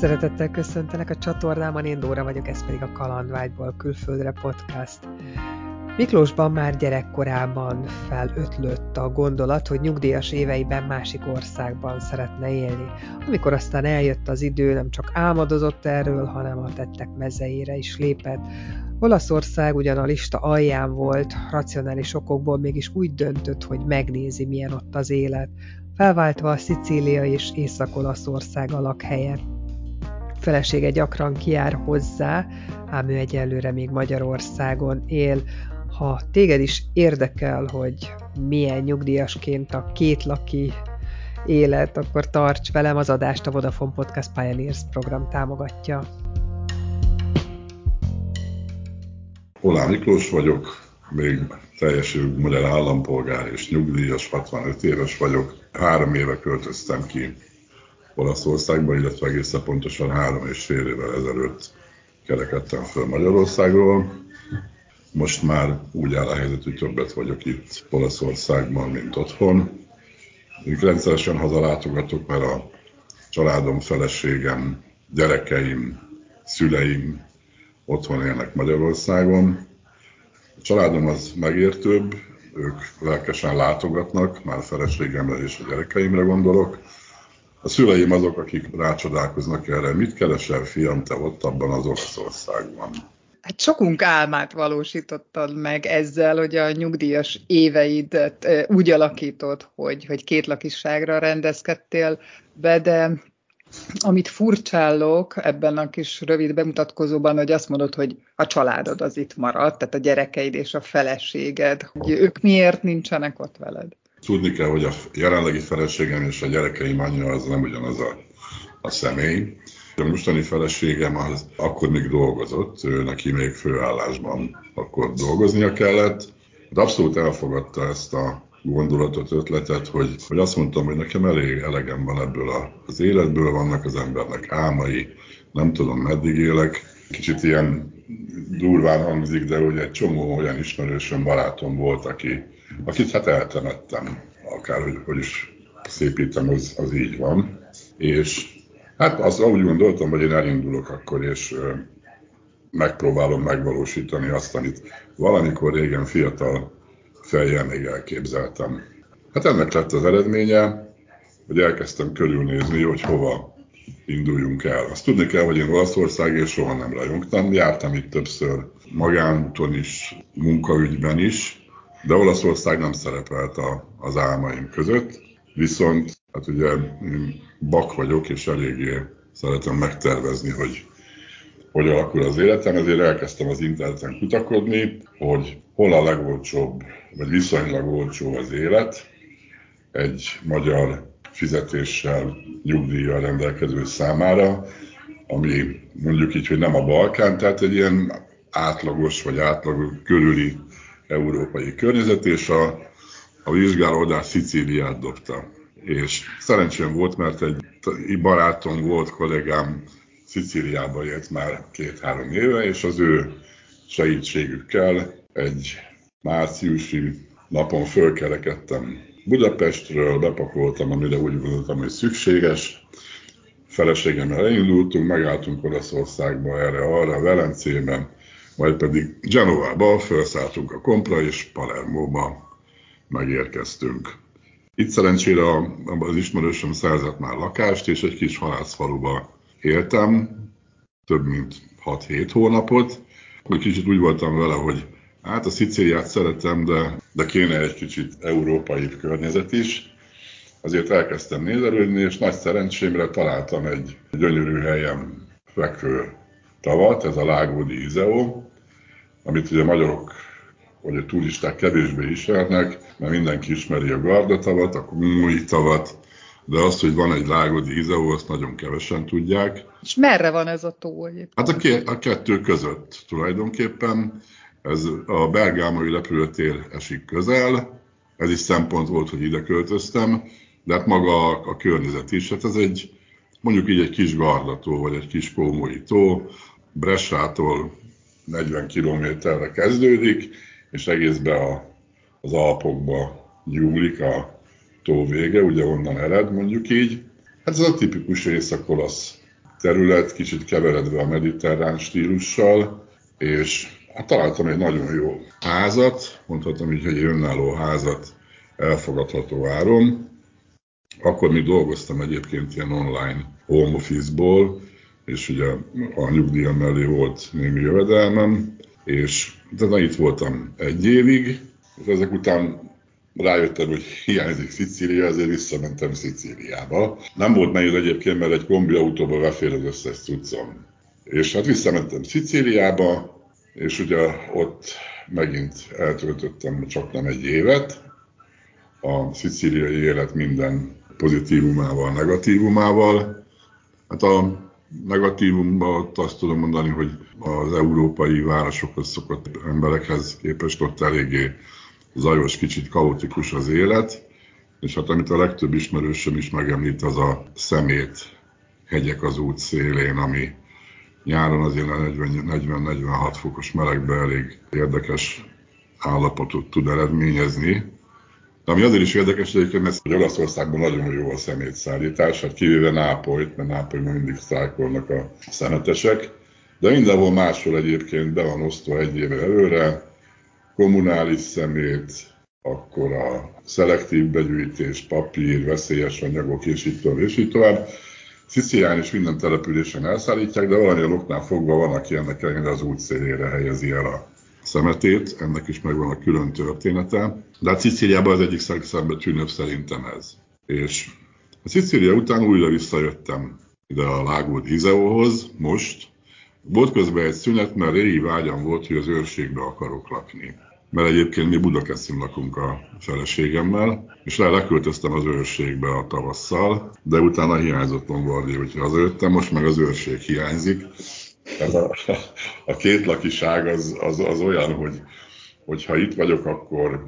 Szeretettel köszöntelek a csatornámon, én Dóra vagyok, ez pedig a Kalandvágyból külföldre podcast. Miklósban már gyerekkorában felötlött a gondolat, hogy nyugdíjas éveiben másik országban szeretne élni. Amikor aztán eljött az idő, nem csak álmodozott erről, hanem a tettek mezeire is lépett. Olaszország ugyan a lista alján volt, racionális okokból mégis úgy döntött, hogy megnézi, milyen ott az élet, felváltva a Szicília és Észak-Olaszország a lakhelye felesége gyakran kiár hozzá, ám ő egyelőre még Magyarországon él. Ha téged is érdekel, hogy milyen nyugdíjasként a két laki élet, akkor tarts velem az adást a Vodafone Podcast Pioneers program támogatja. Olá Miklós vagyok, még teljesül magyar állampolgár és nyugdíjas, 65 éves vagyok. Három éve költöztem ki Olaszországba, illetve egészen pontosan három és fél évvel ezelőtt kerekedtem föl Magyarországról. Most már úgy áll a helyzet, hogy többet vagyok itt Olaszországban, mint otthon. Én rendszeresen hazalátogatok, mert a családom, feleségem, gyerekeim, szüleim otthon élnek Magyarországon. A családom az megértőbb, ők lelkesen látogatnak, már a feleségemre és a gyerekeimre gondolok. A szüleim azok, akik rácsodálkoznak erre, mit keresel, fiam, te ott abban az Olaszországban? Hát sokunk álmát valósítottad meg ezzel, hogy a nyugdíjas éveidet úgy alakítod, hogy, hogy két lakisságra rendezkedtél be, de amit furcsállok ebben a kis rövid bemutatkozóban, hogy azt mondod, hogy a családod az itt maradt, tehát a gyerekeid és a feleséged, hogy ők miért nincsenek ott veled? Tudni kell, hogy a jelenlegi feleségem és a gyerekeim anyja az nem ugyanaz a, a személy. A mostani feleségem az akkor még dolgozott, ő neki még főállásban akkor dolgoznia kellett. De abszolút elfogadta ezt a gondolatot, ötletet, hogy, hogy azt mondtam, hogy nekem elég elegem van ebből az életből, vannak az embernek álmai, nem tudom meddig élek. Kicsit ilyen durván hangzik, de ugye egy csomó olyan ismerősöm, barátom volt, aki akit hát eltemettem, akár hogy, hogy is szépítem, az, az így van. És hát azt úgy gondoltam, hogy én elindulok akkor, és megpróbálom megvalósítani azt, amit valamikor régen fiatal fejjel még elképzeltem. Hát ennek lett az eredménye, hogy elkezdtem körülnézni, hogy hova induljunk el. Azt tudni kell, hogy én Olaszország és soha nem rajongtam. Jártam itt többször magánúton is, munkaügyben is, de Olaszország nem szerepelt a, az álmaim között, viszont hát ugye én bak vagyok, és eléggé szeretem megtervezni, hogy hogy alakul az életem, ezért elkezdtem az interneten kutakodni, hogy hol a legolcsóbb, vagy viszonylag olcsó az élet egy magyar fizetéssel, nyugdíjjal rendelkező számára, ami mondjuk így, hogy nem a Balkán, tehát egy ilyen átlagos vagy átlag körüli európai környezet, és a, a vizsgálódás Szicíliát dobta. És szerencsém volt, mert egy barátom volt, kollégám Szicíliába élt már két-három éve, és az ő segítségükkel egy márciusi napon fölkerekedtem Budapestről, bepakoltam, amire úgy gondoltam, hogy szükséges. Feleségemmel elindultunk, megálltunk Olaszországba, erre-arra, Velencében, majd pedig Genovába felszálltunk a Kompra, és Palermóba megérkeztünk. Itt szerencsére az ismerősöm szerzett már lakást, és egy kis halászfaluba éltem, több mint 6-7 hónapot. Akkor kicsit úgy voltam vele, hogy hát a Szicíliát szeretem, de, de kéne egy kicsit európai környezet is. Azért elkezdtem nézelődni, és nagy szerencsémre találtam egy gyönyörű helyen fekvő tavat, ez a Lago di Iseo, amit ugye magyarok vagy a turisták kevésbé ismernek, mert mindenki ismeri a Gardatavat, a Kumui tavat, de azt, hogy van egy Lágodi Izeó, azt nagyon kevesen tudják. És merre van ez a tó egyébként? Hát a, ké- a kettő között tulajdonképpen. Ez a Bergámai repülőtér esik közel, ez is szempont volt, hogy ide költöztem, de hát maga a, a környezet is, hát ez egy mondjuk így egy kis gardató, vagy egy kis kómoi tó, Bressától 40 kilométerre kezdődik, és egészbe a, az Alpokba nyúlik a tó vége, ugye onnan ered mondjuk így. Hát ez a tipikus észak-olasz terület, kicsit keveredve a mediterrán stílussal, és hát találtam egy nagyon jó házat, mondhatom így, hogy egy önálló házat elfogadható áron. Akkor még dolgoztam egyébként ilyen online home office-ból, és ugye a nyugdíjam mellé volt némi jövedelmem, és de itt voltam egy évig, ezek után rájöttem, hogy hiányzik Szicília, ezért visszamentem Szicíliába. Nem volt nehéz egyébként, mert egy kombiautóba befér az összes cuccom. És hát visszamentem Szicíliába, és ugye ott megint eltöltöttem csak nem egy évet, a szicíliai élet minden pozitívumával, negatívumával. Hát a negatívumban azt tudom mondani, hogy az európai városokhoz szokott emberekhez képest ott eléggé zajos, kicsit kaotikus az élet, és hát amit a legtöbb ismerősöm is megemlít, az a szemét hegyek az út szélén, ami nyáron azért 40-46 fokos melegben elég érdekes állapotot tud eredményezni. De ami azért is érdekes egyébként, mert hogy Olaszországban nagyon jó a szemétszállítás, hát kivéve Nápolyt, mert Nápolyban mindig sztrájkolnak a szemetesek, de mindenhol máshol egyébként be van osztva egy éve előre, kommunális szemét, akkor a szelektív begyűjtés, papír, veszélyes anyagok, és így tovább, és így tovább. Szicilián is minden településen elszállítják, de valamilyen oknál fogva van, aki ennek az útszélére helyezi el a szemetét, ennek is megvan a külön története. De a Szicíliában az egyik szembetűnőbb szerintem ez. És a Szicília után újra visszajöttem ide a Lágód Izeóhoz, most. Volt közben egy szünet, mert régi vágyam volt, hogy az őrségbe akarok lakni mert egyébként mi Budakeszin lakunk a feleségemmel, és rá leköltöztem az őrségbe a tavasszal, de utána hiányzott Lombardi, úgyhogy hazajöttem, most meg az őrség hiányzik. Tehát a, a két lakiság az, az, az olyan, hogy, hogy ha itt vagyok, akkor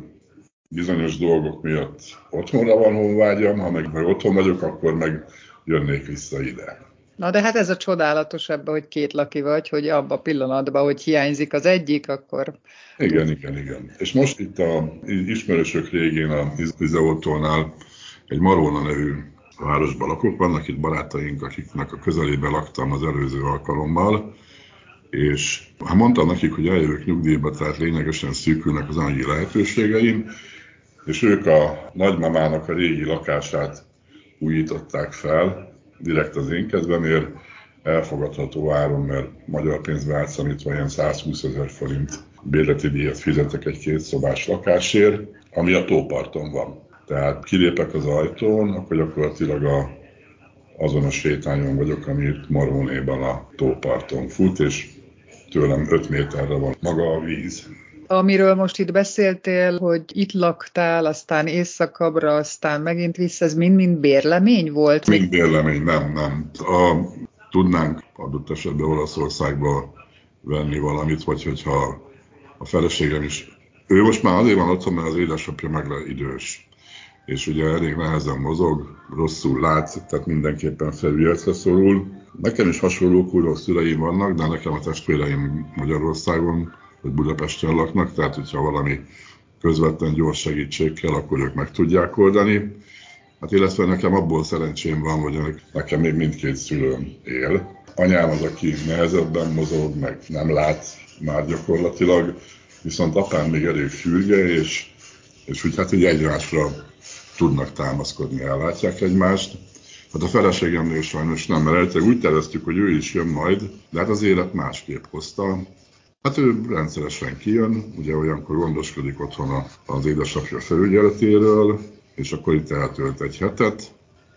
bizonyos dolgok miatt otthonra van honvágyam, ha meg ha otthon vagyok, akkor meg jönnék vissza ide. Na de hát ez a csodálatos ebben, hogy két laki vagy, hogy abban a pillanatban, hogy hiányzik az egyik, akkor... Igen, igen, igen. És most itt a ismerősök régén a Izeótónál egy Maróna nevű városban lakok, vannak itt barátaink, akiknek a közelében laktam az előző alkalommal, és hát mondtam nekik, hogy eljövök nyugdíjba, tehát lényegesen szűkülnek az anyagi lehetőségeim, és ők a nagymamának a régi lakását újították fel, direkt az én kedvemért, elfogadható áron, mert magyar pénzbe átszámítva ilyen 120 ezer forint bérleti díjat fizetek egy két szobás lakásért, ami a tóparton van. Tehát kilépek az ajtón, akkor gyakorlatilag a, azon a sétányon vagyok, ami itt Marónéban a tóparton fut, és tőlem 5 méterre van maga a víz. Amiről most itt beszéltél, hogy itt laktál, aztán éjszakabbra, aztán megint vissza, ez mind-mind bérlemény volt? Mind bérlemény, nem, nem. A, tudnánk adott esetben Olaszországba venni valamit, vagy hogyha a feleségem is, ő most már azért van otthon, mert az édesapja meg le idős és ugye elég nehezen mozog, rosszul lát, tehát mindenképpen felületre szorul. Nekem is hasonló kurva szüleim vannak, de nekem a testvéreim Magyarországon hogy Budapesten laknak, tehát hogyha valami közvetlen gyors segítség kell, akkor ők meg tudják oldani. Hát illetve nekem abból szerencsém van, hogy nekem még mindkét szülőm él. Anyám az, aki nehezebben mozog, meg nem lát már gyakorlatilag, viszont apám még elég fürge, és, és úgy hát így egymásra tudnak támaszkodni, ellátják egymást. Hát a feleségemnél sajnos nem, mert úgy terveztük, hogy ő is jön majd, de hát az élet másképp hozta. Hát ő rendszeresen kijön, ugye olyankor gondoskodik otthon az édesapja felügyeletéről, és akkor itt eltölt egy hetet.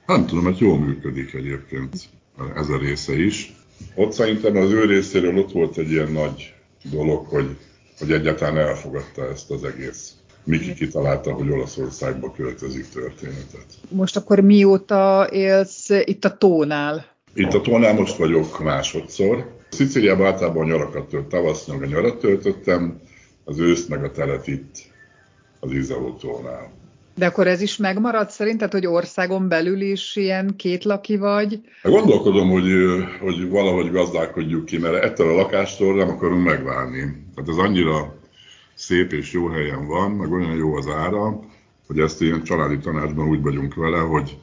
Hát nem tudom, hogy jól működik egyébként ez a része is. Ott szerintem az ő részéről ott volt egy ilyen nagy dolog, hogy, hogy egyáltalán elfogadta ezt az egész Miki kitalálta, hogy Olaszországba költözik történetet. Most akkor mióta élsz itt a tónál? Itt a tónál most vagyok másodszor. Sziciliában általában nyarakat tölt, tavasz meg a nyarat töltöttem, az őszt meg a telet itt az Izaótónál. De akkor ez is megmarad szerinted, hogy országon belül is ilyen két laki vagy? Gondolkodom, hogy, hogy valahogy gazdálkodjuk ki, mert ettől a lakástól nem akarunk megválni. Tehát ez annyira szép és jó helyen van, meg olyan jó az ára, hogy ezt ilyen családi tanácsban úgy vagyunk vele, hogy,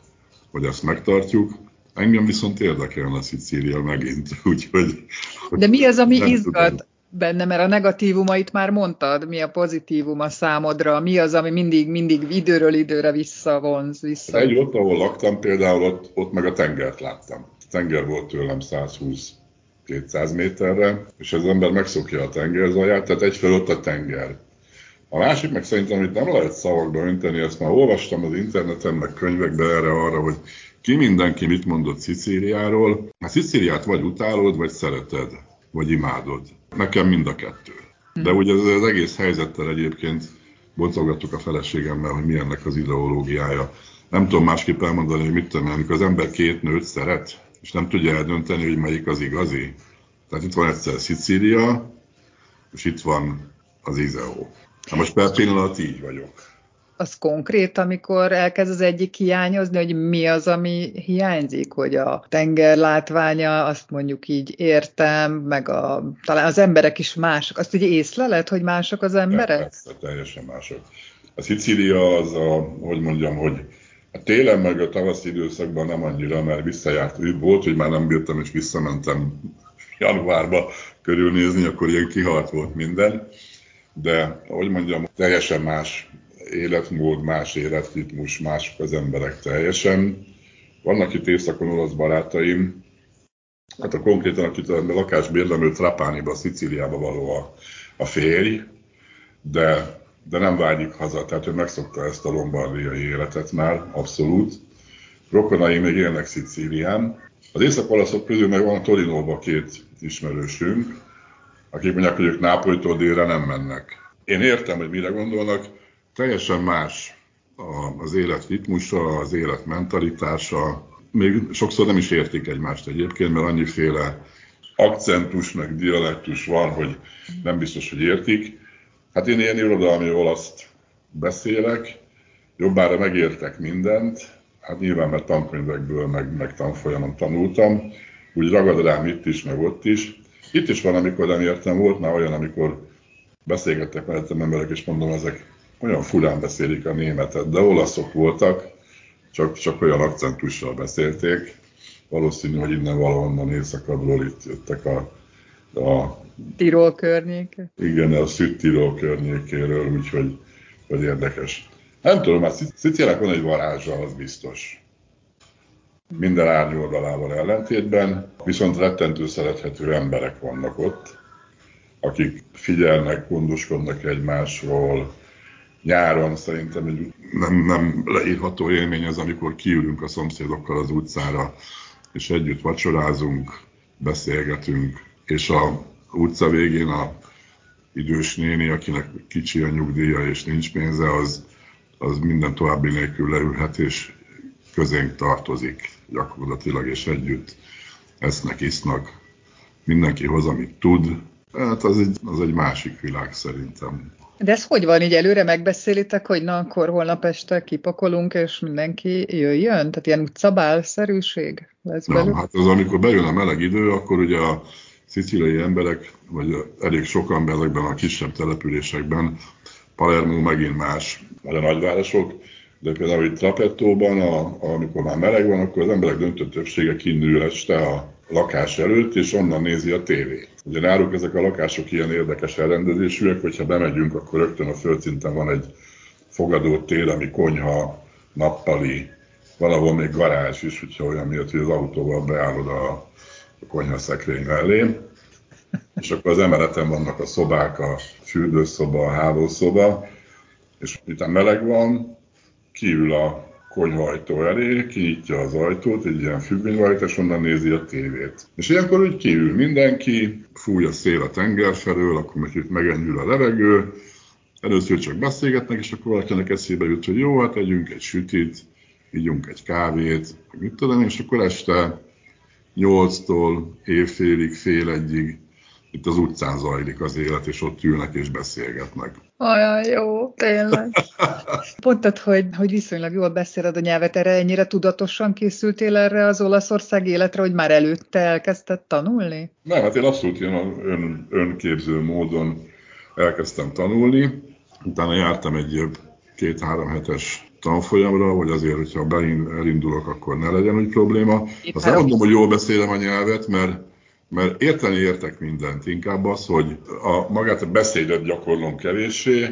hogy ezt megtartjuk. Engem viszont érdekelne Szicília megint, úgyhogy... De mi az, ami izgat tudom. benne, mert a negatívumait már mondtad, mi a pozitívum a számodra, mi az, ami mindig, mindig időről időre visszavonz, vissza. Egy ott, ahol laktam például, ott, ott meg a tengert láttam. A tenger volt tőlem 120 200 méterre, és az ember megszokja a tengerzaját, tehát egyfelől ott a tenger. A másik meg szerintem, amit nem lehet szavakba önteni, azt már olvastam az interneten, meg könyvekbe erre arra, hogy ki mindenki mit mondott Szicíliáról. A Szicíliát vagy utálod, vagy szereted, vagy imádod. Nekem mind a kettő. De hm. ugye az egész helyzettel egyébként boncolgattuk a feleségemmel, hogy milyennek az ideológiája. Nem tudom másképp elmondani, hogy mit tudom, amikor az ember két nőt szeret, és nem tudja eldönteni, hogy melyik az igazi. Tehát itt van egyszer Szicília, és itt van az Izeo. Na most per pillanat így vagyok. Az konkrét, amikor elkezd az egyik hiányozni, hogy mi az, ami hiányzik, hogy a tenger látványa, azt mondjuk így értem, meg a, talán az emberek is mások. Azt ugye észleled, hogy mások az emberek? Persze, teljesen mások. A Szicília az a, hogy mondjam, hogy a télen meg a tavaszi időszakban nem annyira, mert visszajárt. Volt, hogy már nem bírtam, és visszamentem januárba körülnézni, akkor ilyen kihalt volt minden. De, hogy mondjam, teljesen más életmód, más életritmus, mások az emberek teljesen. Vannak itt északon olasz barátaim, hát a konkrétan, akit a lakásbérlemő Trapániba, Szicíliába való a, a férj, de de nem vágyik haza, tehát ő megszokta ezt a lombardiai életet már, abszolút. Rokonai még élnek Szicílián. Az észak-olaszok közül meg van a Torinóban két ismerősünk, akik mondják, hogy ők Nápolytól délre nem mennek. Én értem, hogy mire gondolnak, teljesen más az élet ritmusa, az élet mentalitása. Még sokszor nem is értik egymást egyébként, mert annyiféle akcentus, meg dialektus van, hogy nem biztos, hogy értik. Hát én ilyen irodalmi olaszt beszélek, jobbára megértek mindent, hát nyilván mert tankönyvekből, meg, meg tanfolyamon tanultam, úgy ragad rám itt is, meg ott is. Itt is van, amikor nem értem, volt már olyan, amikor beszélgettek mellettem emberek, és mondom, ezek olyan furán beszélik a németet, de olaszok voltak, csak, csak olyan akcentussal beszélték. Valószínű, hogy innen valahonnan északadról itt jöttek a, a Tirol környéke. Igen, a Szütt Tirol környékéről, úgyhogy hogy érdekes. Nem tudom, hát Szicilnek van egy varázsa, az biztos. Minden árnyoldalával ellentétben, viszont rettentő szerethető emberek vannak ott, akik figyelnek, gondoskodnak egymásról. Nyáron szerintem egy nem, nem leírható élmény az, amikor kiülünk a szomszédokkal az utcára, és együtt vacsorázunk, beszélgetünk, és a utca végén a idős néni, akinek kicsi a nyugdíja és nincs pénze, az, az minden további nélkül leülhet és közénk tartozik gyakorlatilag, és együtt esznek, isznak, mindenki hoz, amit tud. Hát az egy, az egy másik világ szerintem. De ez hogy van, így előre megbeszélitek, hogy na akkor holnap este kipakolunk, és mindenki jöjjön? Tehát ilyen utcabálszerűség lesz belőle? Nem, hát az amikor bejön a meleg idő, akkor ugye a szicíliai emberek, vagy elég sokan ezekben a kisebb településekben, Palermo megint más, vagy a nagyvárosok, de például itt Trapettóban, a, amikor már meleg van, akkor az emberek döntő többsége kinnül este a lakás előtt, és onnan nézi a tévét. Ugye náluk ezek a lakások ilyen érdekes elrendezésűek, hogyha bemegyünk, akkor rögtön a földszinten van egy fogadó tér, ami konyha, nappali, valahol még garázs is, hogyha olyan miatt, hogy az autóval beállod a a konyhaszekrény mellé, és akkor az emeleten vannak a szobák, a fürdőszoba, a hálószoba, és miután meleg van, kiül a konyhajtó elé, kinyitja az ajtót, egy ilyen függönyvajt, és onnan nézi a tévét. És ilyenkor úgy kiül mindenki, fúj a szél a tenger felől, akkor meg itt megenyül a levegő, először csak beszélgetnek, és akkor valakinek eszébe jut, hogy jó, hát együnk egy sütit, ígyunk egy kávét, mit tudom, és akkor este 8-tól évfélig, fél egyig itt az utcán zajlik az élet, és ott ülnek és beszélgetnek. Olyan jó, tényleg. Mondtad, hogy, hogy viszonylag jól beszéled a nyelvet, erre ennyire tudatosan készültél erre az Olaszország életre, hogy már előtte elkezdted tanulni? Nem, hát én abszolút ilyen ön, önképző módon elkezdtem tanulni. Utána jártam egy két-három hetes tanfolyamra, vagy azért, hogyha elindulok, akkor ne legyen úgy probléma. Azt nem mondom, hogy jól beszélem a nyelvet, mert, mert érteni értek mindent. Inkább az, hogy a, magát a beszédet gyakorlom kevéssé.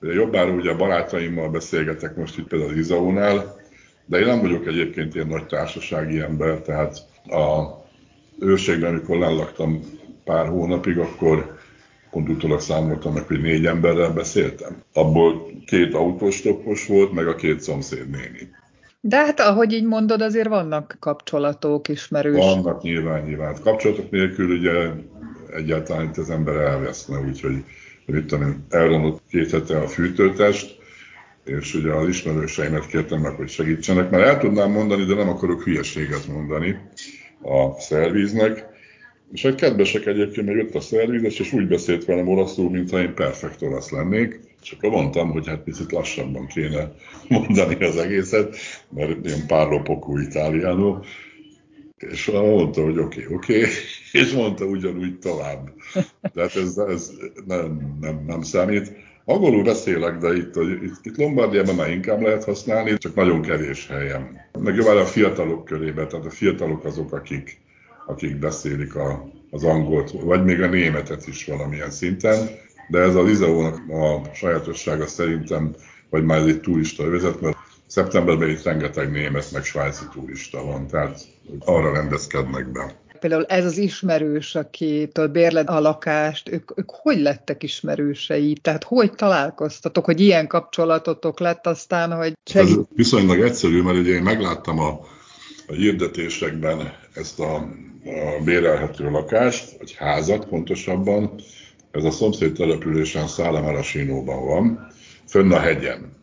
Jobbára ugye a barátaimmal beszélgetek most itt például Izaónál, de én nem vagyok egyébként ilyen nagy társasági ember, tehát a őrségben, amikor lelaktam pár hónapig, akkor utólag számoltam meg, hogy négy emberrel beszéltem. Abból két autóstoppos volt, meg a két szomszéd néni. De hát ahogy így mondod, azért vannak kapcsolatok, ismerős. Vannak nyilván, nyilván. Kapcsolatok nélkül ugye egyáltalán itt az ember elveszne, úgyhogy mit tudom, elromlott két hete a fűtőtest, és ugye az ismerőseimet kértem meg, hogy segítsenek, mert el tudnám mondani, de nem akarok hülyeséget mondani a szervíznek, és egy kedvesek egyébként, meg jött a szervizes, és úgy beszélt velem olaszul, mintha én perfekt olasz lennék. Akkor mondtam, hogy hát picit lassabban kéne mondani az egészet, mert ilyen párló pokú itáliánó. És mondta, hogy oké, okay, oké, okay, és mondta ugyanúgy tovább. Tehát ez, ez nem, nem, nem számít. Angolul beszélek, de itt, itt, itt Lombardiában már inkább lehet használni, csak nagyon kevés helyem. Meg a fiatalok körében, tehát a fiatalok azok, akik, akik beszélik a, az angolt, vagy még a németet is valamilyen szinten, de ez az Izaónak a sajátossága szerintem, vagy már ez egy turista övezet, mert szeptemberben itt rengeteg német, meg svájci turista van, tehát arra rendezkednek be. Például ez az ismerős, akitől bérled a lakást, ők, ők hogy lettek ismerősei? Tehát hogy találkoztatok, hogy ilyen kapcsolatotok lett aztán, hogy segít... Ez viszonylag egyszerű, mert ugye én megláttam a, a hirdetésekben ezt a a bérelhető lakást, vagy házat pontosabban. Ez a szomszéd településen Szálamarasínóban van, fönn a hegyen.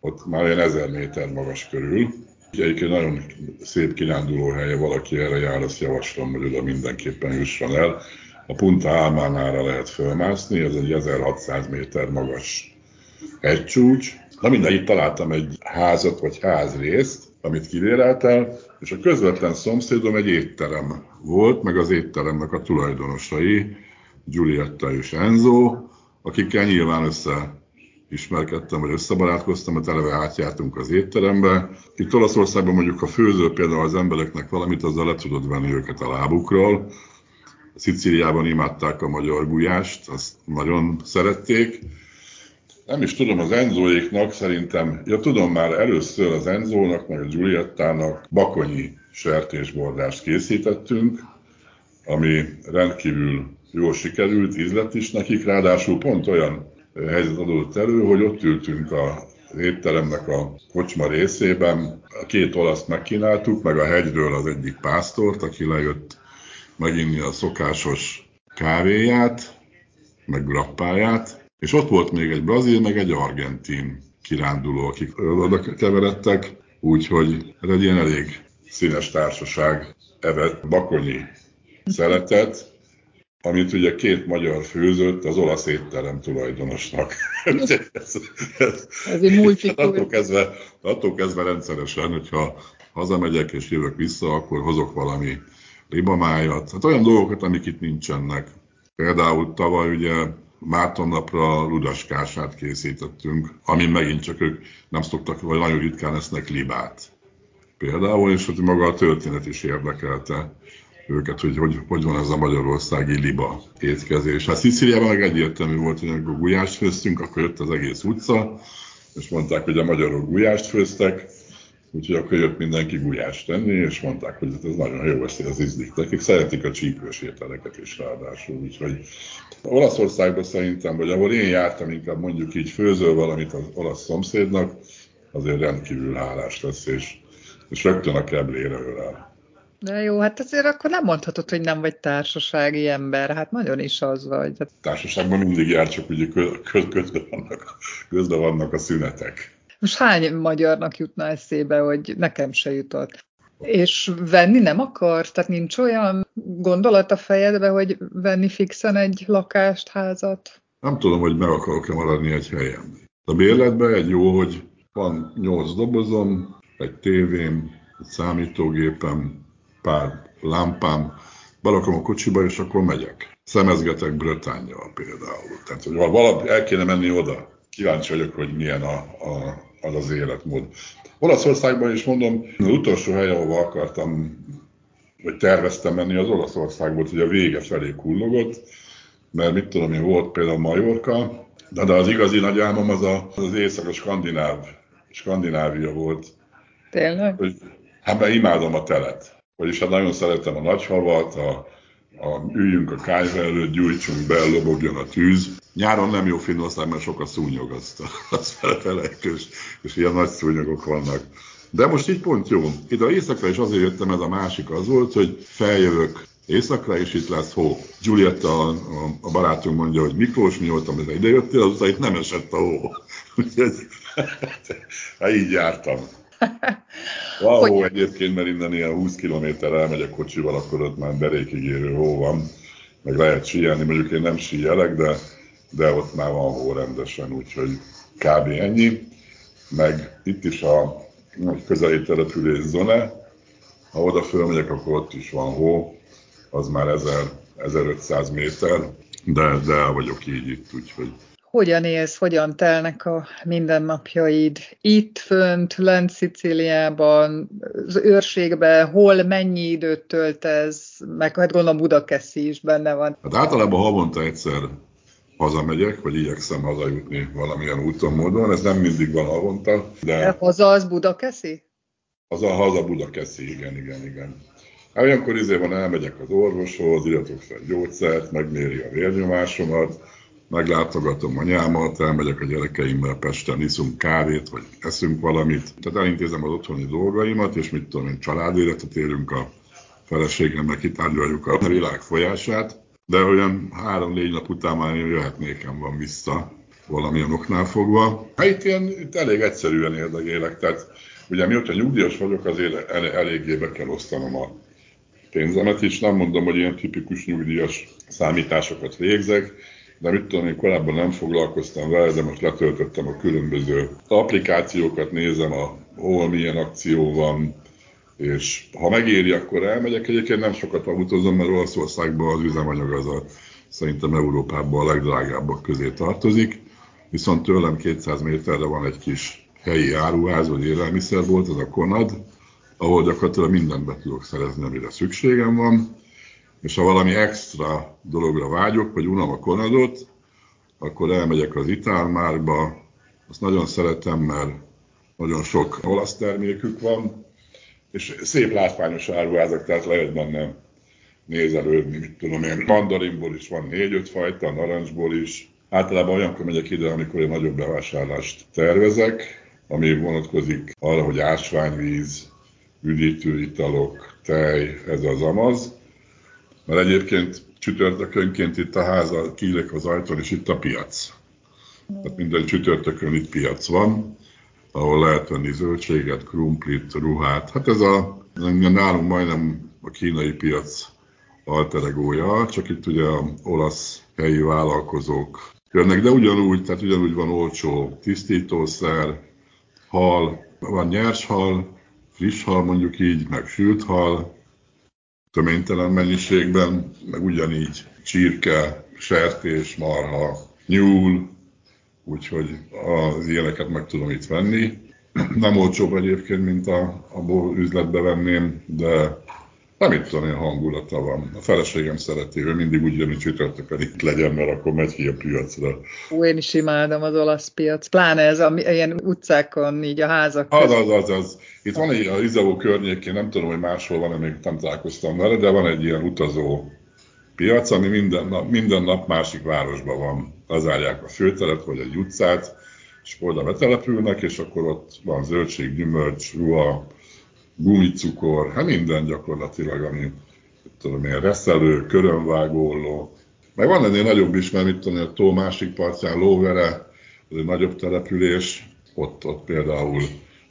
Ott már olyan ezer méter magas körül. Egyébként nagyon szép kiránduló helye, valaki erre jár, azt javaslom, hogy oda mindenképpen jusson el. A Punta Álmánára lehet fölmászni, ez egy 1600 méter magas hegycsúcs. Na minden, itt találtam egy házat vagy házrészt, amit kivéreltel, és a közvetlen szomszédom egy étterem volt, meg az étteremnek a tulajdonosai, Giulietta és Enzo, akikkel nyilván össze ismerkedtem, vagy összebarátkoztam, mert eleve átjártunk az étterembe. Itt Olaszországban mondjuk, ha főző például az embereknek valamit, azzal le tudod venni őket a lábukról. Szicíliában imádták a magyar gulyást, azt nagyon szerették, nem is tudom, az Enzóéknak szerintem, ja tudom már először az Enzónak, meg a Giuliettának bakonyi sertésbordást készítettünk, ami rendkívül jól sikerült, ízlett is nekik, ráadásul pont olyan helyzet adott elő, hogy ott ültünk a étteremnek a kocsma részében, a két olaszt megkínáltuk, meg a hegyről az egyik pásztort, aki lejött meginni a szokásos kávéját, meg grappáját, és ott volt még egy brazil, meg egy argentin kiránduló, akik oda keveredtek, úgyhogy ez egy ilyen elég színes társaság evett bakonyi szeletet, amit ugye két magyar főzött az olasz étterem tulajdonosnak. ez, ez, ez egy hát attól kezdve, attól kezdve rendszeresen, hogyha hazamegyek és jövök vissza, akkor hozok valami libamájat. Hát olyan dolgokat, amik itt nincsenek. Például tavaly ugye Márton napra ludaskását készítettünk, ami megint csak ők nem szoktak, vagy nagyon ritkán esznek libát. Például, és hogy maga a történet is érdekelte őket, hogy hogy, hogy van ez a magyarországi liba étkezés. Hát Sziciliában meg egyértelmű volt, hogy amikor gulyást főztünk, akkor jött az egész utca, és mondták, hogy a magyarok gulyást főztek, úgyhogy akkor jött mindenki gulyást tenni, és mondták, hogy ez nagyon jó, ezt az ízlik nekik. Szeretik a csípős ételeket is ráadásul, úgyhogy Olaszországban szerintem, vagy ahol én jártam, inkább mondjuk így főzöl valamit az olasz szomszédnak, azért rendkívül hálás lesz, és, és rögtön a keblére ölel. De jó, hát azért akkor nem mondhatod, hogy nem vagy társasági ember, hát nagyon is az vagy. Hát... Társaságban mindig jár, csak ugye közben vannak, közben vannak a szünetek. Most hány magyarnak jutna eszébe, hogy nekem se jutott? És venni nem akar? Tehát nincs olyan gondolat a fejedbe, hogy venni fixen egy lakást, házat? Nem tudom, hogy meg akarok-e maradni egy helyen. A bérletben egy jó, hogy van nyolc dobozom, egy tévém, egy számítógépem, pár lámpám, berakom a kocsiba, és akkor megyek. Szemezgetek Brötányjal például. Tehát, hogy valami el kéne menni oda. Kíváncsi vagyok, hogy milyen a, a, az az életmód. Olaszországban is mondom, az utolsó hely, ahova akartam, vagy terveztem menni, az Olaszország volt, hogy a vége felé kullogott, mert mit tudom én, volt például Majorka, de, de az igazi nagy álmom az a, az éjszaka skandináv, Skandinávia volt. Tényleg? Hogy, hát mert imádom a telet. Vagyis hát nagyon szeretem a nagyhavat, a, a, üljünk a kájha előtt, gyújtsunk be, lobogjon a tűz. Nyáron nem jó Finnország, mert sok a szúnyog, azt, azt felfelejtős, és, ilyen nagy szúnyogok vannak. De most így pont jó. Ide éjszakra is azért jöttem, ez a másik az volt, hogy feljövök északra, és itt lesz hó. Giulietta, a, a, barátunk mondja, hogy Miklós, mióta ide jöttél, azután itt nem esett a hó. Úgyhogy hát így jártam. Wow, hogy... egyébként, mert innen ilyen 20 kilométerre elmegyek kocsival, akkor ott már derékig érő hó van, meg lehet síelni, mondjuk én nem síelek, de, de ott már van hó rendesen, úgyhogy kb. ennyi. Meg itt is a közeli település zone, ha oda fölmegyek, akkor ott is van hó, az már 1000, 1500 méter, de, de el vagyok így itt, úgyhogy hogyan élsz, hogyan telnek a mindennapjaid itt, fönt, lent Szicíliában, az őrségben, hol, mennyi időt töltesz, meg hát gondolom Budakeszi is benne van. Hát általában havonta egyszer hazamegyek, vagy igyekszem hazajutni valamilyen úton, módon, ez nem mindig van havonta, de... de haza az Budakeszi? Az a haza Budakeszi, igen, igen, igen. Hát olyankor izé van, elmegyek az orvoshoz, iratok fel gyógyszert, megméri a vérnyomásomat, meglátogatom anyámat, elmegyek a gyerekeimmel Pesten, iszunk kávét, vagy eszünk valamit. Tehát elintézem az otthoni dolgaimat, és mit tudom én, családéletet élünk a feleségemmel, kitárgyaljuk a világ folyását, de olyan három-négy nap után már jöhetnékem van vissza valamilyen oknál fogva. Hát itt, ilyen, itt elég egyszerűen érdekélek, tehát ugye mióta nyugdíjas vagyok, azért el, eléggé be kell osztanom a pénzemet is. Nem mondom, hogy ilyen tipikus nyugdíjas számításokat végzek, de mit tudom, én korábban nem foglalkoztam vele, de most letöltöttem a különböző applikációkat, nézem, a, hol milyen akció van, és ha megéri, akkor elmegyek. Egyébként nem sokat autózom, mert Olaszországban az üzemanyag az a, szerintem Európában a legdrágábbak közé tartozik, viszont tőlem 200 méterre van egy kis helyi áruház, vagy élelmiszerbolt, az a Konad, ahol gyakorlatilag mindent be tudok szerezni, amire szükségem van és ha valami extra dologra vágyok, vagy unom a konadot, akkor elmegyek az Itálmárba, azt nagyon szeretem, mert nagyon sok olasz termékük van, és szép látványos áruházak, tehát lehet benne nézelődni, mit tudom én, mandarinból is van négy-öt fajta, narancsból is. Általában olyankor megyek ide, amikor egy nagyobb bevásárlást tervezek, ami vonatkozik arra, hogy ásványvíz, üdítőitalok, tej, ez az amaz. Mert egyébként csütörtökönként itt a háza kílek az ajtón, és itt a piac. Tehát minden csütörtökön itt piac van, ahol lehet venni zöldséget, krumplit, ruhát. Hát ez a, nálunk majdnem a kínai piac alteregója, csak itt ugye olasz helyi vállalkozók jönnek, de ugyanúgy, tehát ugyanúgy van olcsó tisztítószer, hal, van nyers hal, friss hal mondjuk így, meg sült hal, töménytelen mennyiségben, meg ugyanígy csirke, sertés, marha, nyúl, úgyhogy az ilyeneket meg tudom itt venni. Nem olcsóbb egyébként, mint a, a üzletbe venném, de nem itt tudom, ilyen hangulata van. A feleségem szereti, ő mindig úgy jön, hogy csütörtökön itt legyen, mert akkor megy ki a piacra. Ó, én is imádom az olasz piac. Pláne ez a, ilyen utcákon, így a házak Az, az, az, az. Itt van egy a Izavó környékén, nem tudom, hogy máshol van, még nem találkoztam vele, de van egy ilyen utazó piac, ami minden nap, minden nap másik városban van. Lezárják a főteret, vagy egy utcát, és oda betelepülnek, és akkor ott van zöldség, gyümölcs, ruha, gumicukor, hát minden gyakorlatilag, ami tudom én, reszelő, körönvágóló. Meg van ennél nagyobb is, mert mit tudom, a tó másik partján Lóvere, ez egy nagyobb település, ott, ott például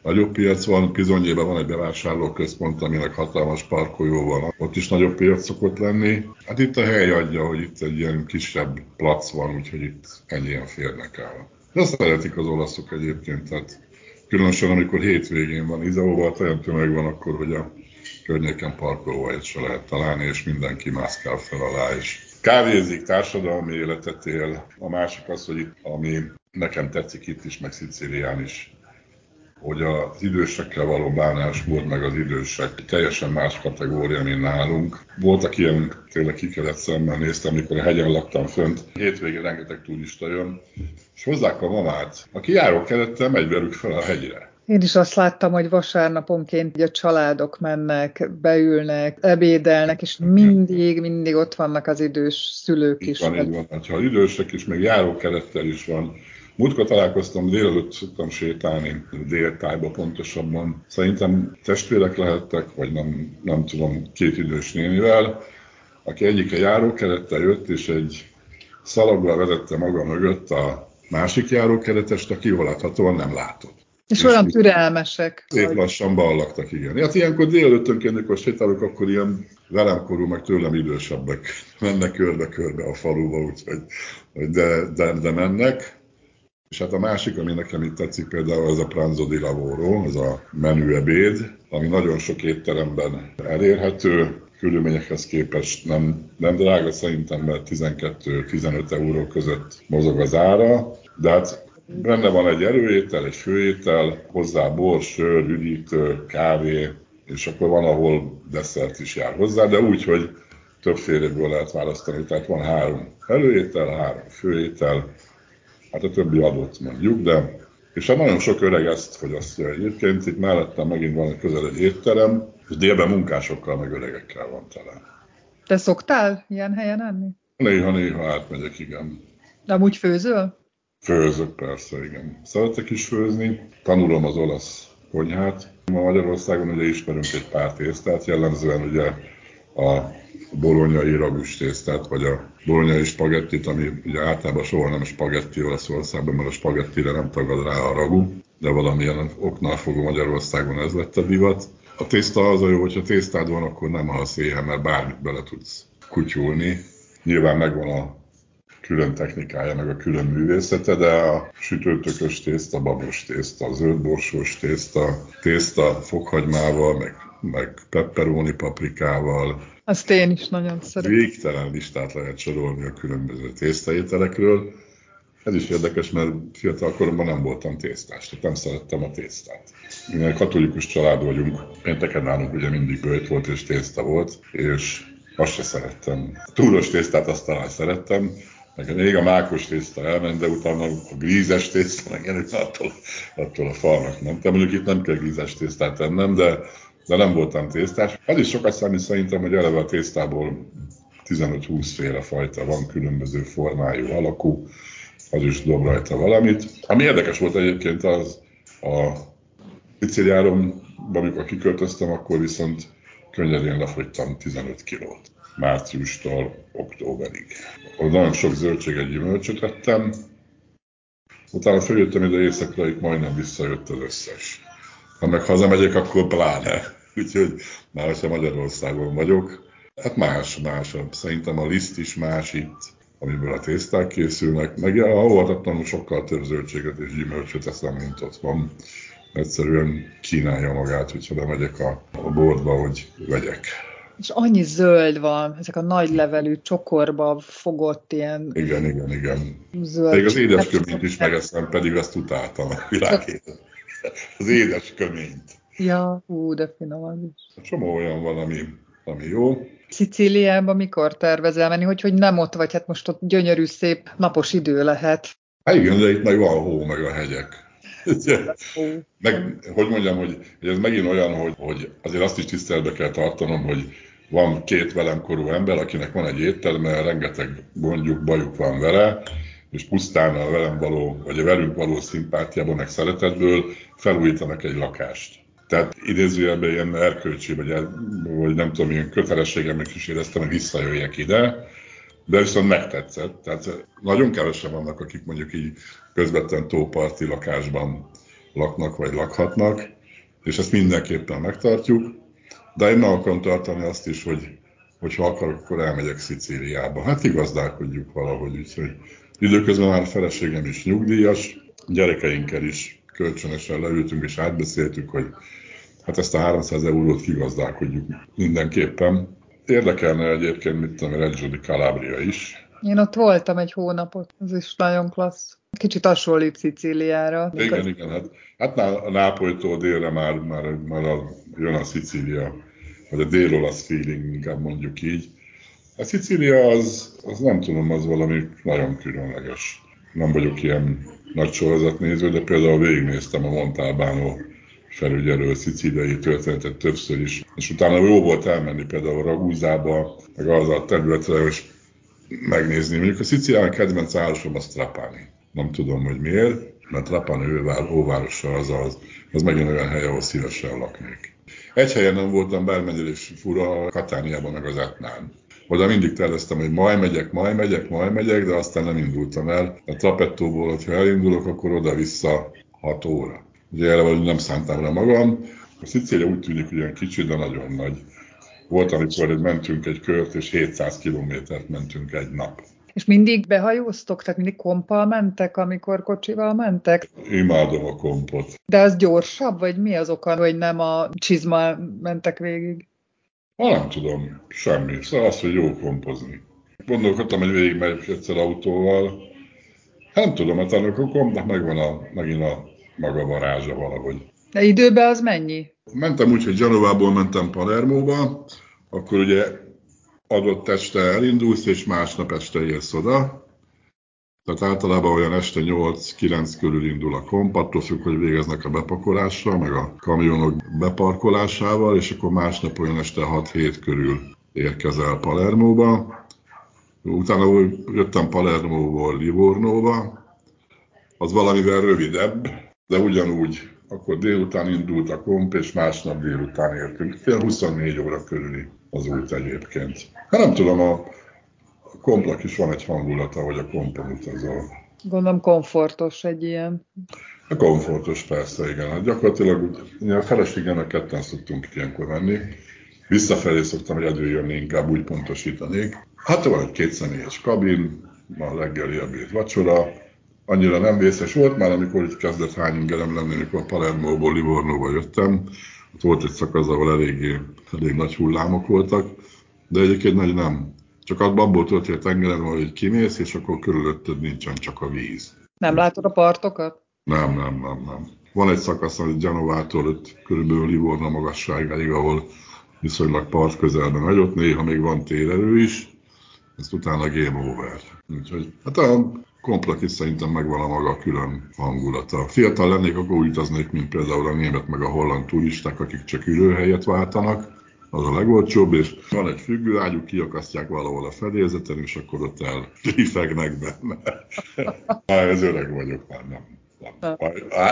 nagyobb piac van, Pizonyében van egy bevásárlóközpont, aminek hatalmas parkolyó van, ott is nagyobb piac szokott lenni. Hát itt a hely adja, hogy itt egy ilyen kisebb plac van, úgyhogy itt ennyien férnek el. De szeretik az olaszok egyébként, tehát Különösen, amikor hétvégén van Izaóval, olyan tömeg van akkor, hogy a környéken parkolóhelyet se lehet találni, és mindenki mászkál fel alá, és kávézik, társadalmi életet él. A másik az, hogy itt, ami nekem tetszik itt is, meg Szicílián is, hogy az idősekkel való bánásmód, meg az idősek teljesen más kategória, mint nálunk. Voltak ilyen, tényleg ki kellett szemmel néztem, amikor a hegyen laktam fönt. Hétvégén rengeteg turista jön, és hozzák a mamát, aki járó kerettel megy velük fel a hegyre. Én is azt láttam, hogy vasárnaponként a családok mennek, beülnek, ebédelnek, és mindig, mindig ott vannak az idős szülők is. Van, így van. Ha idősek is, meg járókerettel is van, Múltkor találkoztam, délelőtt szoktam sétálni, déltájba pontosabban. Szerintem testvérek lehettek, vagy nem, nem tudom, két idős nénivel, aki egyike járókerettel jött, és egy szalaggal vezette maga mögött a másik járókeretest, aki jól láthatóan nem látott. És, és olyan türelmesek. Szép vagy... lassan ballaktak, igen. Hát ilyenkor délelőttönként, amikor sétálok, akkor ilyen velemkorú, meg tőlem idősebbek mennek körbe-körbe a faluba, úgyhogy de, de, de mennek. És hát a másik, ami nekem itt tetszik például, az a Pranzo di Lavoro, az a menü ebéd, ami nagyon sok étteremben elérhető, körülményekhez képest nem, nem drága, szerintem mert 12-15 euró között mozog az ára, de hát benne van egy erőétel, egy főétel, hozzá bor, sör, üdítő, kávé, és akkor van, ahol desszert is jár hozzá, de úgy, hogy többféléből lehet választani, tehát van három előétel, három főétel, hát a többi adott mondjuk, de és hát nagyon sok öreg ezt fogyasztja egyébként, itt mellettem megint van közel egy étterem, és délben munkásokkal meg öregekkel van tele. Te szoktál ilyen helyen enni? Néha-néha átmegyek, igen. De amúgy főzöl? Főzök, persze, igen. Szeretek is főzni, tanulom az olasz konyhát. Ma Magyarországon ugye ismerünk egy pár tésztát, jellemzően ugye a bolonyai ragus tésztát, vagy a bolonyai spagettit, ami ugye általában soha nem spagetti Olaszországban, mert a spagettire nem tagad rá a ragu, de valamilyen oknál fogva Magyarországon ez lett a divat. A tészta az a jó, hogyha tésztád van, akkor nem halsz éhen, mert bármit bele tudsz kutyulni. Nyilván megvan a külön technikája, meg a külön művészete, de a sütőtökös tészta, babos tészta, zöldborsós tészta, tészta fokhagymával, meg, meg pepperoni paprikával. Azt én is nagyon szeretem. Végtelen listát lehet sorolni a különböző tésztaételekről. Ez is érdekes, mert fiatal koromban nem voltam tésztás, tehát nem szerettem a tésztát. Mi egy katolikus család vagyunk, pénteken nálunk ugye mindig bőjt volt és tészta volt, és azt se szerettem. Túros tésztát azt talán szerettem, Nekem még a mákos tészta elment, de utána a grízes tészta, meg attól, attól a falnak mentem. Mondjuk itt nem kell grízes tésztát tennem, de, de nem voltam tésztás. Az is sokat számít szerintem, hogy eleve a tésztából 15-20 féle fajta van, különböző formájú, alakú, az is dob rajta valamit. Ami érdekes volt egyébként az a Sziciliáron, amikor kiköltöztem, akkor viszont könnyedén lefogytam 15 kilót márciustól októberig. Ott nagyon sok zöldséget, gyümölcsöt ettem, utána feljöttem ide éjszakra, itt majdnem visszajött az összes. Ha meg hazamegyek, akkor pláne. Úgyhogy már ha Magyarországon vagyok, hát más, más. Szerintem a liszt is más itt, amiből a tészták készülnek, meg a olvatatlanul sokkal több zöldséget és gyümölcsöt eszem, mint ott van. Egyszerűen kínálja magát, hogyha bemegyek a, a boltba, hogy vegyek és annyi zöld van, ezek a nagy levelű csokorba fogott ilyen... Igen, igen, igen. Zöld. Még az édes köményt is megeszem, pedig azt utáltam a világét. Az édes köményt. Ja, hú, de finom az is. Csomó olyan van, ami, ami jó. Szicíliába mikor tervezel menni, hogy, hogy nem ott vagy, hát most ott gyönyörű, szép napos idő lehet. Hát igen, de itt meg van hó, meg a hegyek. meg, hogy mondjam, hogy, hogy ez megint olyan, hogy, hogy azért azt is tiszteletbe kell tartanom, hogy van két velem korú ember, akinek van egy étterme, rengeteg gondjuk, bajuk van vele, és pusztán a velem való, vagy a velünk való szimpátiából, meg szeretetből felújítanak egy lakást. Tehát idézőjelben ilyen erkölcsi, vagy, vagy nem tudom, ilyen kötelességemnek is éreztem, hogy visszajöjjek ide, de viszont megtetszett. Tehát nagyon kevesen vannak, akik mondjuk így közvetlen tóparti lakásban laknak, vagy lakhatnak, és ezt mindenképpen megtartjuk. De én meg akarom tartani azt is, hogy hogyha akarok, akkor elmegyek Szicíliába. Hát igazdálkodjuk valahogy, úgyhogy időközben már a feleségem is nyugdíjas, gyerekeinkkel is kölcsönösen leültünk és átbeszéltük, hogy hát ezt a 300 eurót kigazdálkodjuk mindenképpen. Érdekelne egyébként, mit tudom, Reggio Calabria is. Én ott voltam egy hónapot, az is nagyon klassz. Kicsit hasonlít Szicíliára. Igen, igen, hát, hát a Nápolytól délre már, már, már a, jön a Szicília, vagy a dél-olasz feeling, inkább mondjuk így. A Szicília az, az nem tudom, az valami nagyon különleges. Nem vagyok ilyen nagy sorozatnéző, de például végignéztem a Montalbano felügyelő szicíliai történetet többször is, és utána jó volt elmenni például Ragúzába, meg az a területre, és megnézni. Mondjuk a Szicílián kedvenc városom az Trapani. Nem tudom, hogy miért, mert Trapani ővár, óvárosa az, az, az megint olyan hely, ahol szívesen laknék. Egy helyen nem voltam, bármennyire is fura, Katániában meg az Etnán. Oda mindig terveztem, hogy majd megyek, majd megyek, majd megyek, de aztán nem indultam el. A Trapettóból, hogyha elindulok, akkor oda-vissza 6 óra. Ugye erre nem szántam le magam. A Szicília úgy tűnik, hogy olyan kicsi, de nagyon nagy. Volt, amikor mentünk egy kört, és 700 kilométert mentünk egy nap. És mindig behajóztok? Tehát mindig kompal mentek, amikor kocsival mentek? Imádom a kompot. De az gyorsabb, vagy mi az oka, hogy nem a csizma mentek végig? Ha nem tudom, semmi. Szóval az, hogy jó kompozni. Gondolkodtam, hogy végig megyek egyszer autóval. Hát nem tudom, mert annak a kompnak megvan a, megint a maga varázsa valahogy. De időben az mennyi? Mentem úgy, hogy Genovából mentem Palermóba, akkor ugye adott este elindulsz, és másnap este érsz oda. Tehát általában olyan este 8-9 körül indul a komp, attól függ, hogy végeznek a bepakolással, meg a kamionok beparkolásával, és akkor másnap olyan este 6-7 körül érkezel Palermóba. Utána jöttem Palermóból Livornóba, az valamivel rövidebb, de ugyanúgy akkor délután indult a komp, és másnap délután értünk. Fél 24 óra körüli az út egyébként. Hát nem tudom, a, kompnak is van egy hangulata, hogy a kompon utazol. Gondolom komfortos egy ilyen. A komfortos persze, igen. Hát gyakorlatilag a feleségemnek ketten szoktunk ilyenkor menni. Visszafelé szoktam egyedül inkább úgy pontosítanék. Hát van egy kétszemélyes kabin, a reggeli ebéd vacsora, annyira nem vészes volt már, amikor itt kezdett hány ingerem lenni, amikor Palermóból Livornóba jöttem. Ott volt egy szakasz, ahol eléggé, elég nagy hullámok voltak, de egyébként nagy nem. Csak abból történt tengeren, hogy kimész, és akkor körülötted nincsen csak a víz. Nem látod a partokat? Nem, nem, nem, nem. Van egy szakasz, hogy Genovától ott körülbelül Livorna magasságáig, ahol viszonylag part közelben megy, ott néha még van térerő is, ezt utána game over. Úgyhogy, hát a komplet is szerintem megvan a maga külön hangulata. Fiatal lennék, akkor úgy utaznék, mint például a német meg a holland turisták, akik csak ülőhelyet váltanak, az a legolcsóbb, és van egy függőágyuk, kiakasztják valahol a fedélzeten, és akkor ott elrifegnek benne. Már ez öreg vagyok, már nem. nem.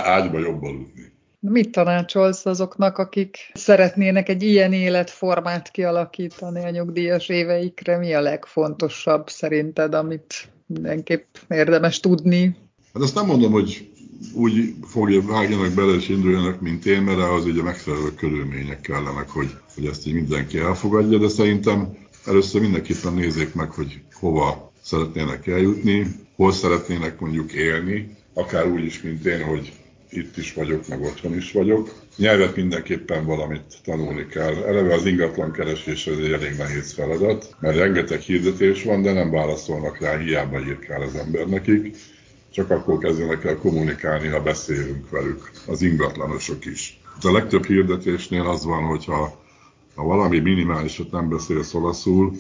Ágyba jobb aludni. Mit tanácsolsz azoknak, akik szeretnének egy ilyen életformát kialakítani a nyugdíjas éveikre? Mi a legfontosabb szerinted, amit mindenképp érdemes tudni. Hát azt nem mondom, hogy úgy fogja, vágjanak bele és induljanak, mint én, mert az ugye megfelelő körülmények kellenek, hogy, hogy ezt így mindenki elfogadja, de szerintem először mindenképpen nézzék meg, hogy hova szeretnének eljutni, hol szeretnének mondjuk élni, akár úgy is, mint én, hogy itt is vagyok, meg otthon is vagyok. Nyelvet mindenképpen valamit tanulni kell. Eleve az ingatlan keresés ez egy elég nehéz feladat, mert rengeteg hirdetés van, de nem válaszolnak rá, hiába írkál az ember nekik. Csak akkor kezdenek el kommunikálni, ha beszélünk velük, az ingatlanosok is. De a legtöbb hirdetésnél az van, hogyha ha valami minimálisat nem beszélsz olaszul,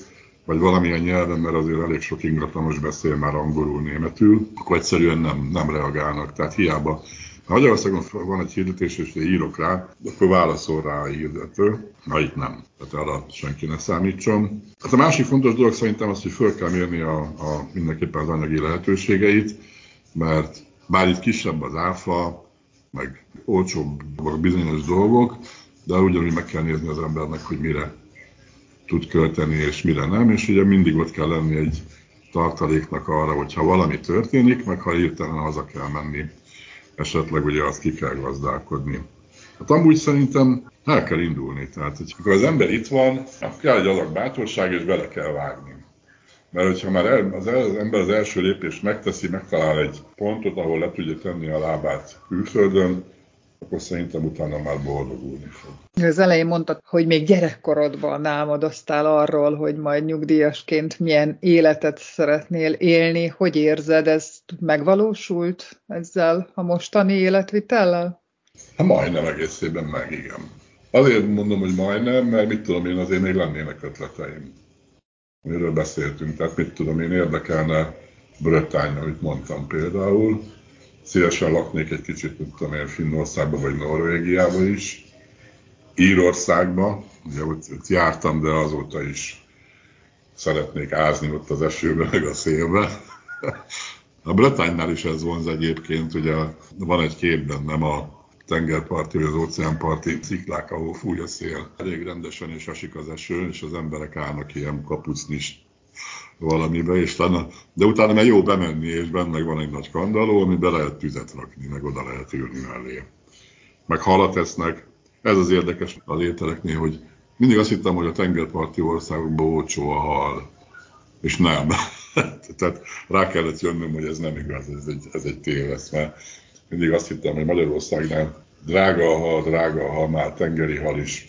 vagy valamilyen nyelven, mert azért elég sok ingatlanos beszél már angolul, németül, akkor egyszerűen nem, nem reagálnak. Tehát hiába ha Magyarországon van egy hirdetés, és írok rá, akkor válaszol rá a hirdető. Na itt nem. Tehát arra senki ne számítson. Hát a másik fontos dolog szerintem az, hogy föl kell mérni a, a mindenképpen az anyagi lehetőségeit, mert bár itt kisebb az áfa, meg olcsóbbak bizonyos dolgok, de ugyanúgy meg kell nézni az embernek, hogy mire tud költeni és mire nem, és ugye mindig ott kell lenni egy tartaléknak arra, hogyha valami történik, meg ha hirtelen haza kell menni esetleg ugye azt ki kell gazdálkodni. Hát amúgy szerintem el kell indulni. Tehát, hogy amikor az ember itt van, akkor kell egy adag bátorság, és bele kell vágni. Mert hogyha már el, az, el, az ember az első lépést megteszi, megtalál egy pontot, ahol le tudja tenni a lábát külföldön, akkor szerintem utána már boldogulni fog. Az elején mondtad, hogy még gyerekkorodban álmodoztál arról, hogy majd nyugdíjasként milyen életet szeretnél élni. Hogy érzed, ez megvalósult ezzel a mostani életvitellel? Hát majdnem egészében meg, igen. Azért mondom, hogy majdnem, mert mit tudom én, azért még lennének ötleteim. Miről beszéltünk, tehát mit tudom én, érdekelne Brötány, amit mondtam például. Szívesen laknék egy kicsit, mit tudom én, Finnországba vagy Norvégiába is. Írországba, ugye ott, ott jártam, de azóta is szeretnék ázni ott az esőben, meg a szélbe. A Bretánynál is ez vonz egyébként, ugye van egy kép bennem a tengerparti vagy az óceánparti sziklák, ahol fúj a szél. Elég rendesen és esik az eső, és az emberek állnak ilyen kapucnis valamibe, és talán, de utána meg jó bemenni, és benne van egy nagy kandaló, amiben lehet tüzet rakni, meg oda lehet ülni mellé. Meg halat esznek. Ez az érdekes az ételeknél, hogy mindig azt hittem, hogy a tengerparti országokban olcsó a hal, és nem. Tehát rá kellett jönnöm, hogy ez nem igaz, ez egy, ez egy tévesz, mert mindig azt hittem, hogy Magyarországnál drága a hal, drága a hal, már tengeri hal is.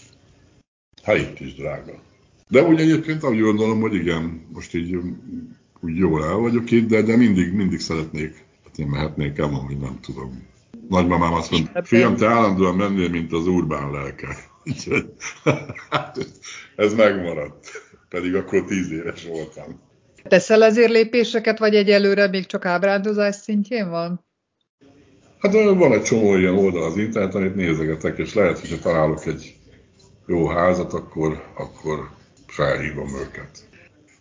Hát itt is drága. De úgy egyébként úgy gondolom, hogy igen, most így úgy jól el vagyok itt, de, de mindig, mindig szeretnék, hát én mehetnék el, hogy nem tudom. Nagymamám azt mondta, fiam, te állandóan mennél, mint az urbán lelke. ez megmaradt, pedig akkor tíz éves voltam. Teszel ezért lépéseket, vagy egyelőre még csak ábrándozás szintjén van? Hát van egy csomó ilyen oldal az interneten, amit nézegetek, és lehet, hogyha találok egy jó házat, akkor, akkor felhívom őket.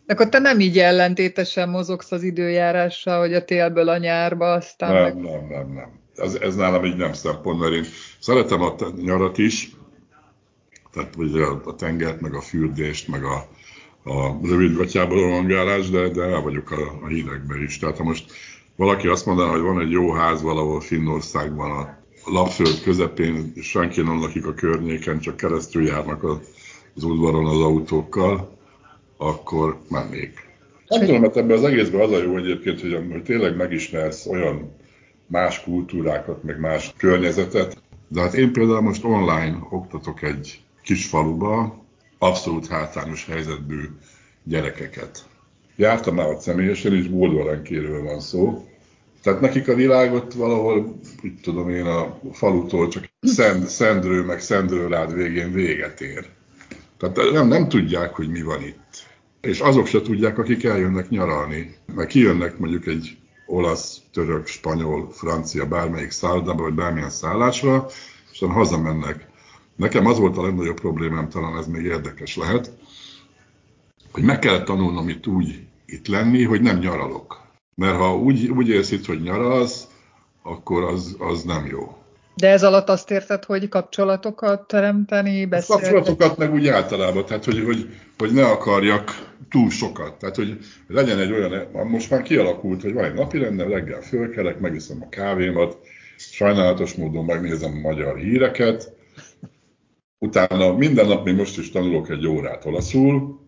Akkor te nem így ellentétesen mozogsz az időjárással, hogy a télből a nyárba, aztán... Nem, meg... nem, nem, nem. Ez, ez nálam így nem szempont, mert én szeretem a nyarat is, tehát ugye a tengert, meg a fürdést, meg a, a rövid gatyából rohangálás, de, de el vagyok a, a hidegbe is. Tehát ha most valaki azt mondaná, hogy van egy jó ház valahol Finnországban, a lapföld közepén, senki nem lakik a környéken, csak keresztül járnak az udvaron az autókkal, akkor mennék. Nem tudom, mert ebben az egészben az a jó egyébként, hogy, hogy tényleg megismersz olyan más kultúrákat, meg más környezetet. De hát én például most online oktatok egy kis faluba abszolút hátrányos helyzetbű gyerekeket. Jártam ott személyesen, és Boldvalenkéről van szó. Tehát nekik a világot valahol, úgy tudom én, a falutól csak Szend, Szendrő meg Szendrőrád végén véget ér. Tehát nem, nem tudják, hogy mi van itt. És azok se tudják, akik eljönnek nyaralni. Meg kijönnek mondjuk egy olasz, török, spanyol, francia, bármelyik szállodába, vagy bármilyen szállásra, és aztán hazamennek. Nekem az volt a legnagyobb problémám, talán ez még érdekes lehet, hogy meg kellett tanulnom itt úgy itt lenni, hogy nem nyaralok. Mert ha úgy, úgy érsz itt, hogy nyaralsz, akkor az, az nem jó. De ez alatt azt érted, hogy kapcsolatokat teremteni, beszélni? Kapcsolatokat meg úgy általában, tehát hogy, hogy, hogy ne akarjak túl sokat. Tehát, hogy legyen egy olyan, most már kialakult, hogy van egy napi rendem, reggel fölkelek, megiszom a kávémat, sajnálatos módon megnézem a magyar híreket, utána minden nap, még most is tanulok egy órát olaszul,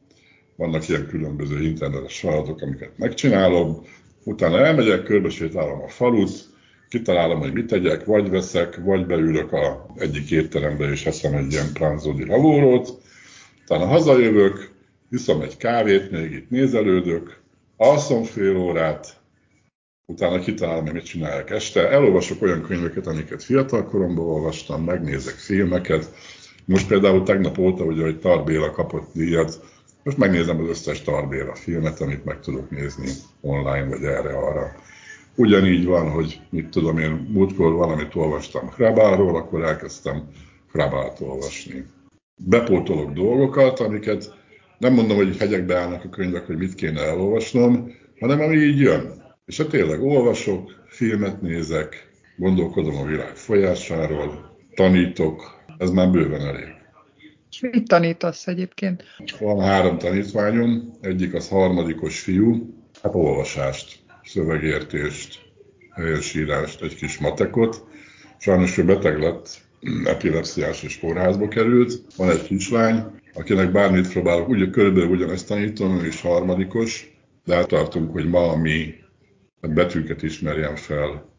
vannak ilyen különböző internetes feladatok, amiket megcsinálom, utána elmegyek, körbesétálom a falut, kitalálom, hogy mit tegyek, vagy veszek, vagy beülök a egyik étterembe, és eszem egy ilyen pranzodi lavórót, utána hazajövök, iszom egy kávét, még itt nézelődök, alszom fél órát, utána kitalálom, mit csinálják este, elolvasok olyan könyveket, amiket fiatal koromban olvastam, megnézek filmeket, most például tegnap óta, ugye, hogy Tarbéla kapott díjat, most megnézem az összes Tarbéla filmet, amit meg tudok nézni online, vagy erre-arra. Ugyanígy van, hogy mit tudom én, múltkor valamit olvastam Hrabáról, akkor elkezdtem Hrabát olvasni. Bepótolok dolgokat, amiket nem mondom, hogy hegyekbe állnak a könyvek, hogy mit kéne elolvasnom, hanem ami így jön. És hát tényleg olvasok, filmet nézek, gondolkodom a világ folyásáról, tanítok, ez már bőven elég. És mit tanítasz egyébként? Van három tanítványom, egyik az harmadikos fiú, hát olvasást szövegértést, helyesírást, egy kis matekot. Sajnos ő beteg lett, epilepsziás és kórházba került. Van egy kislány, akinek bármit próbálok, ugye körülbelül ugyanezt tanítom, ő is harmadikos, de tartunk, hogy ma ami betűket ismerjen fel,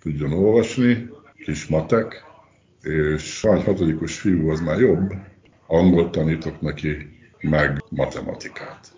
tudjon olvasni, kis matek, és a hatodikos fiú az már jobb, angolt tanítok neki, meg matematikát.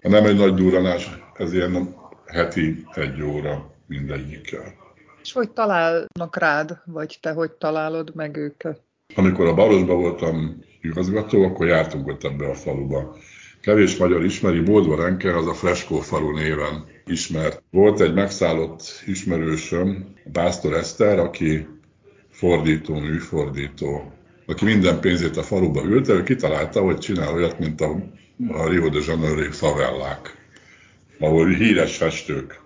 Nem egy nagy duranás, ez ilyen heti egy óra mindegyikkel. És hogy találnak rád, vagy te hogy találod meg őket? Amikor a Barosban voltam igazgató, akkor jártunk ott ebbe a faluba. Kevés magyar ismeri, Boldva Renke az a Freskó falu néven ismert. Volt egy megszállott ismerősöm, Básztor Eszter, aki fordító, műfordító, aki minden pénzét a faluba ülte, ő kitalálta, hogy csinál olyat, mint a, a Rio de Janeiro favellák, ahol híres festők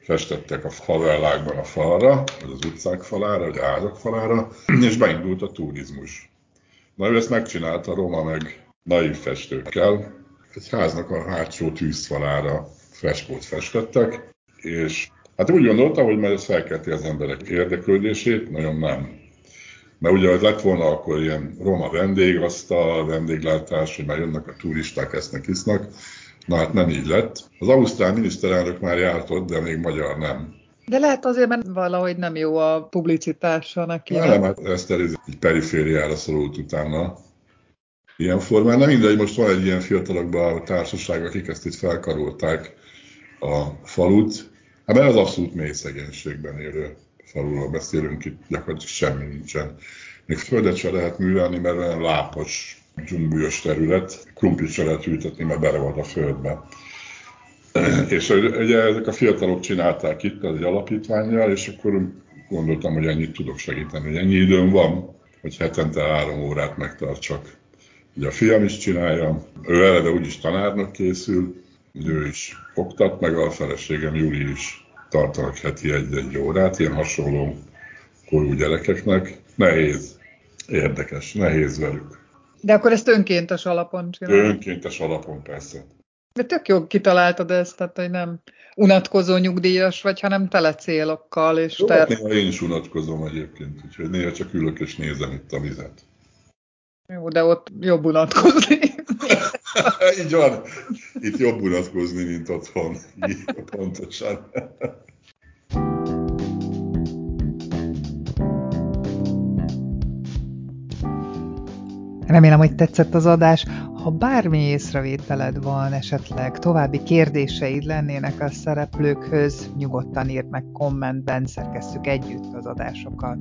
festettek a favellákban a falra, vagy az utcák falára, vagy ázak falára, és beindult a turizmus. Na ő ezt megcsinálta Roma meg naív festőkkel, egy háznak a hátsó tűzfalára freskót festettek, és hát úgy gondoltam, hogy majd ez felkelti az emberek érdeklődését, nagyon nem. Mert ugye, hogy lett volna akkor ilyen roma vendégasztal, vendéglátás, hogy már jönnek a turisták, esznek, isznak, Na hát nem így lett. Az ausztrál miniszterelnök már járt ott, de még magyar nem. De lehet azért, mert valahogy nem jó a publicitása neki. Nem, hát ezt egy perifériára szorult utána. Ilyen formán. Nem mindegy, most van egy ilyen fiatalokban a társaság, akik ezt itt felkarolták a falut. Hát mert az abszolút mély szegénységben élő faluról beszélünk, itt gyakorlatilag semmi nincsen. Még földet se lehet művelni, mert olyan lápos dzsumbujos terület, krumplit se lehet ültetni, mert bele van a földbe. És ugye ezek a fiatalok csinálták itt az egy alapítványjal, és akkor gondoltam, hogy ennyit tudok segíteni, hogy ennyi időm van, hogy hetente három órát megtartsak. Ugye a fiam is csinálja, ő eleve úgyis tanárnak készül, ő is oktat, meg a feleségem Júli is tartanak heti egy-egy órát, ilyen hasonló korú gyerekeknek. Nehéz, érdekes, nehéz velük. De akkor ezt önkéntes alapon csinálod? Önkéntes alapon, persze. De tök jó kitaláltad ezt, tehát hogy nem unatkozó nyugdíjas vagy, hanem tele célokkal. És jó, ter... néha én is unatkozom egyébként, úgyhogy néha csak ülök és nézem itt a vizet. Jó, de ott jobb unatkozni. Így van. Itt jobb unatkozni, mint otthon. Így, pontosan. Remélem, hogy tetszett az adás. Ha bármi észrevételed van, esetleg további kérdéseid lennének a szereplőkhöz, nyugodtan írd meg kommentben, szerkesszük együtt az adásokat.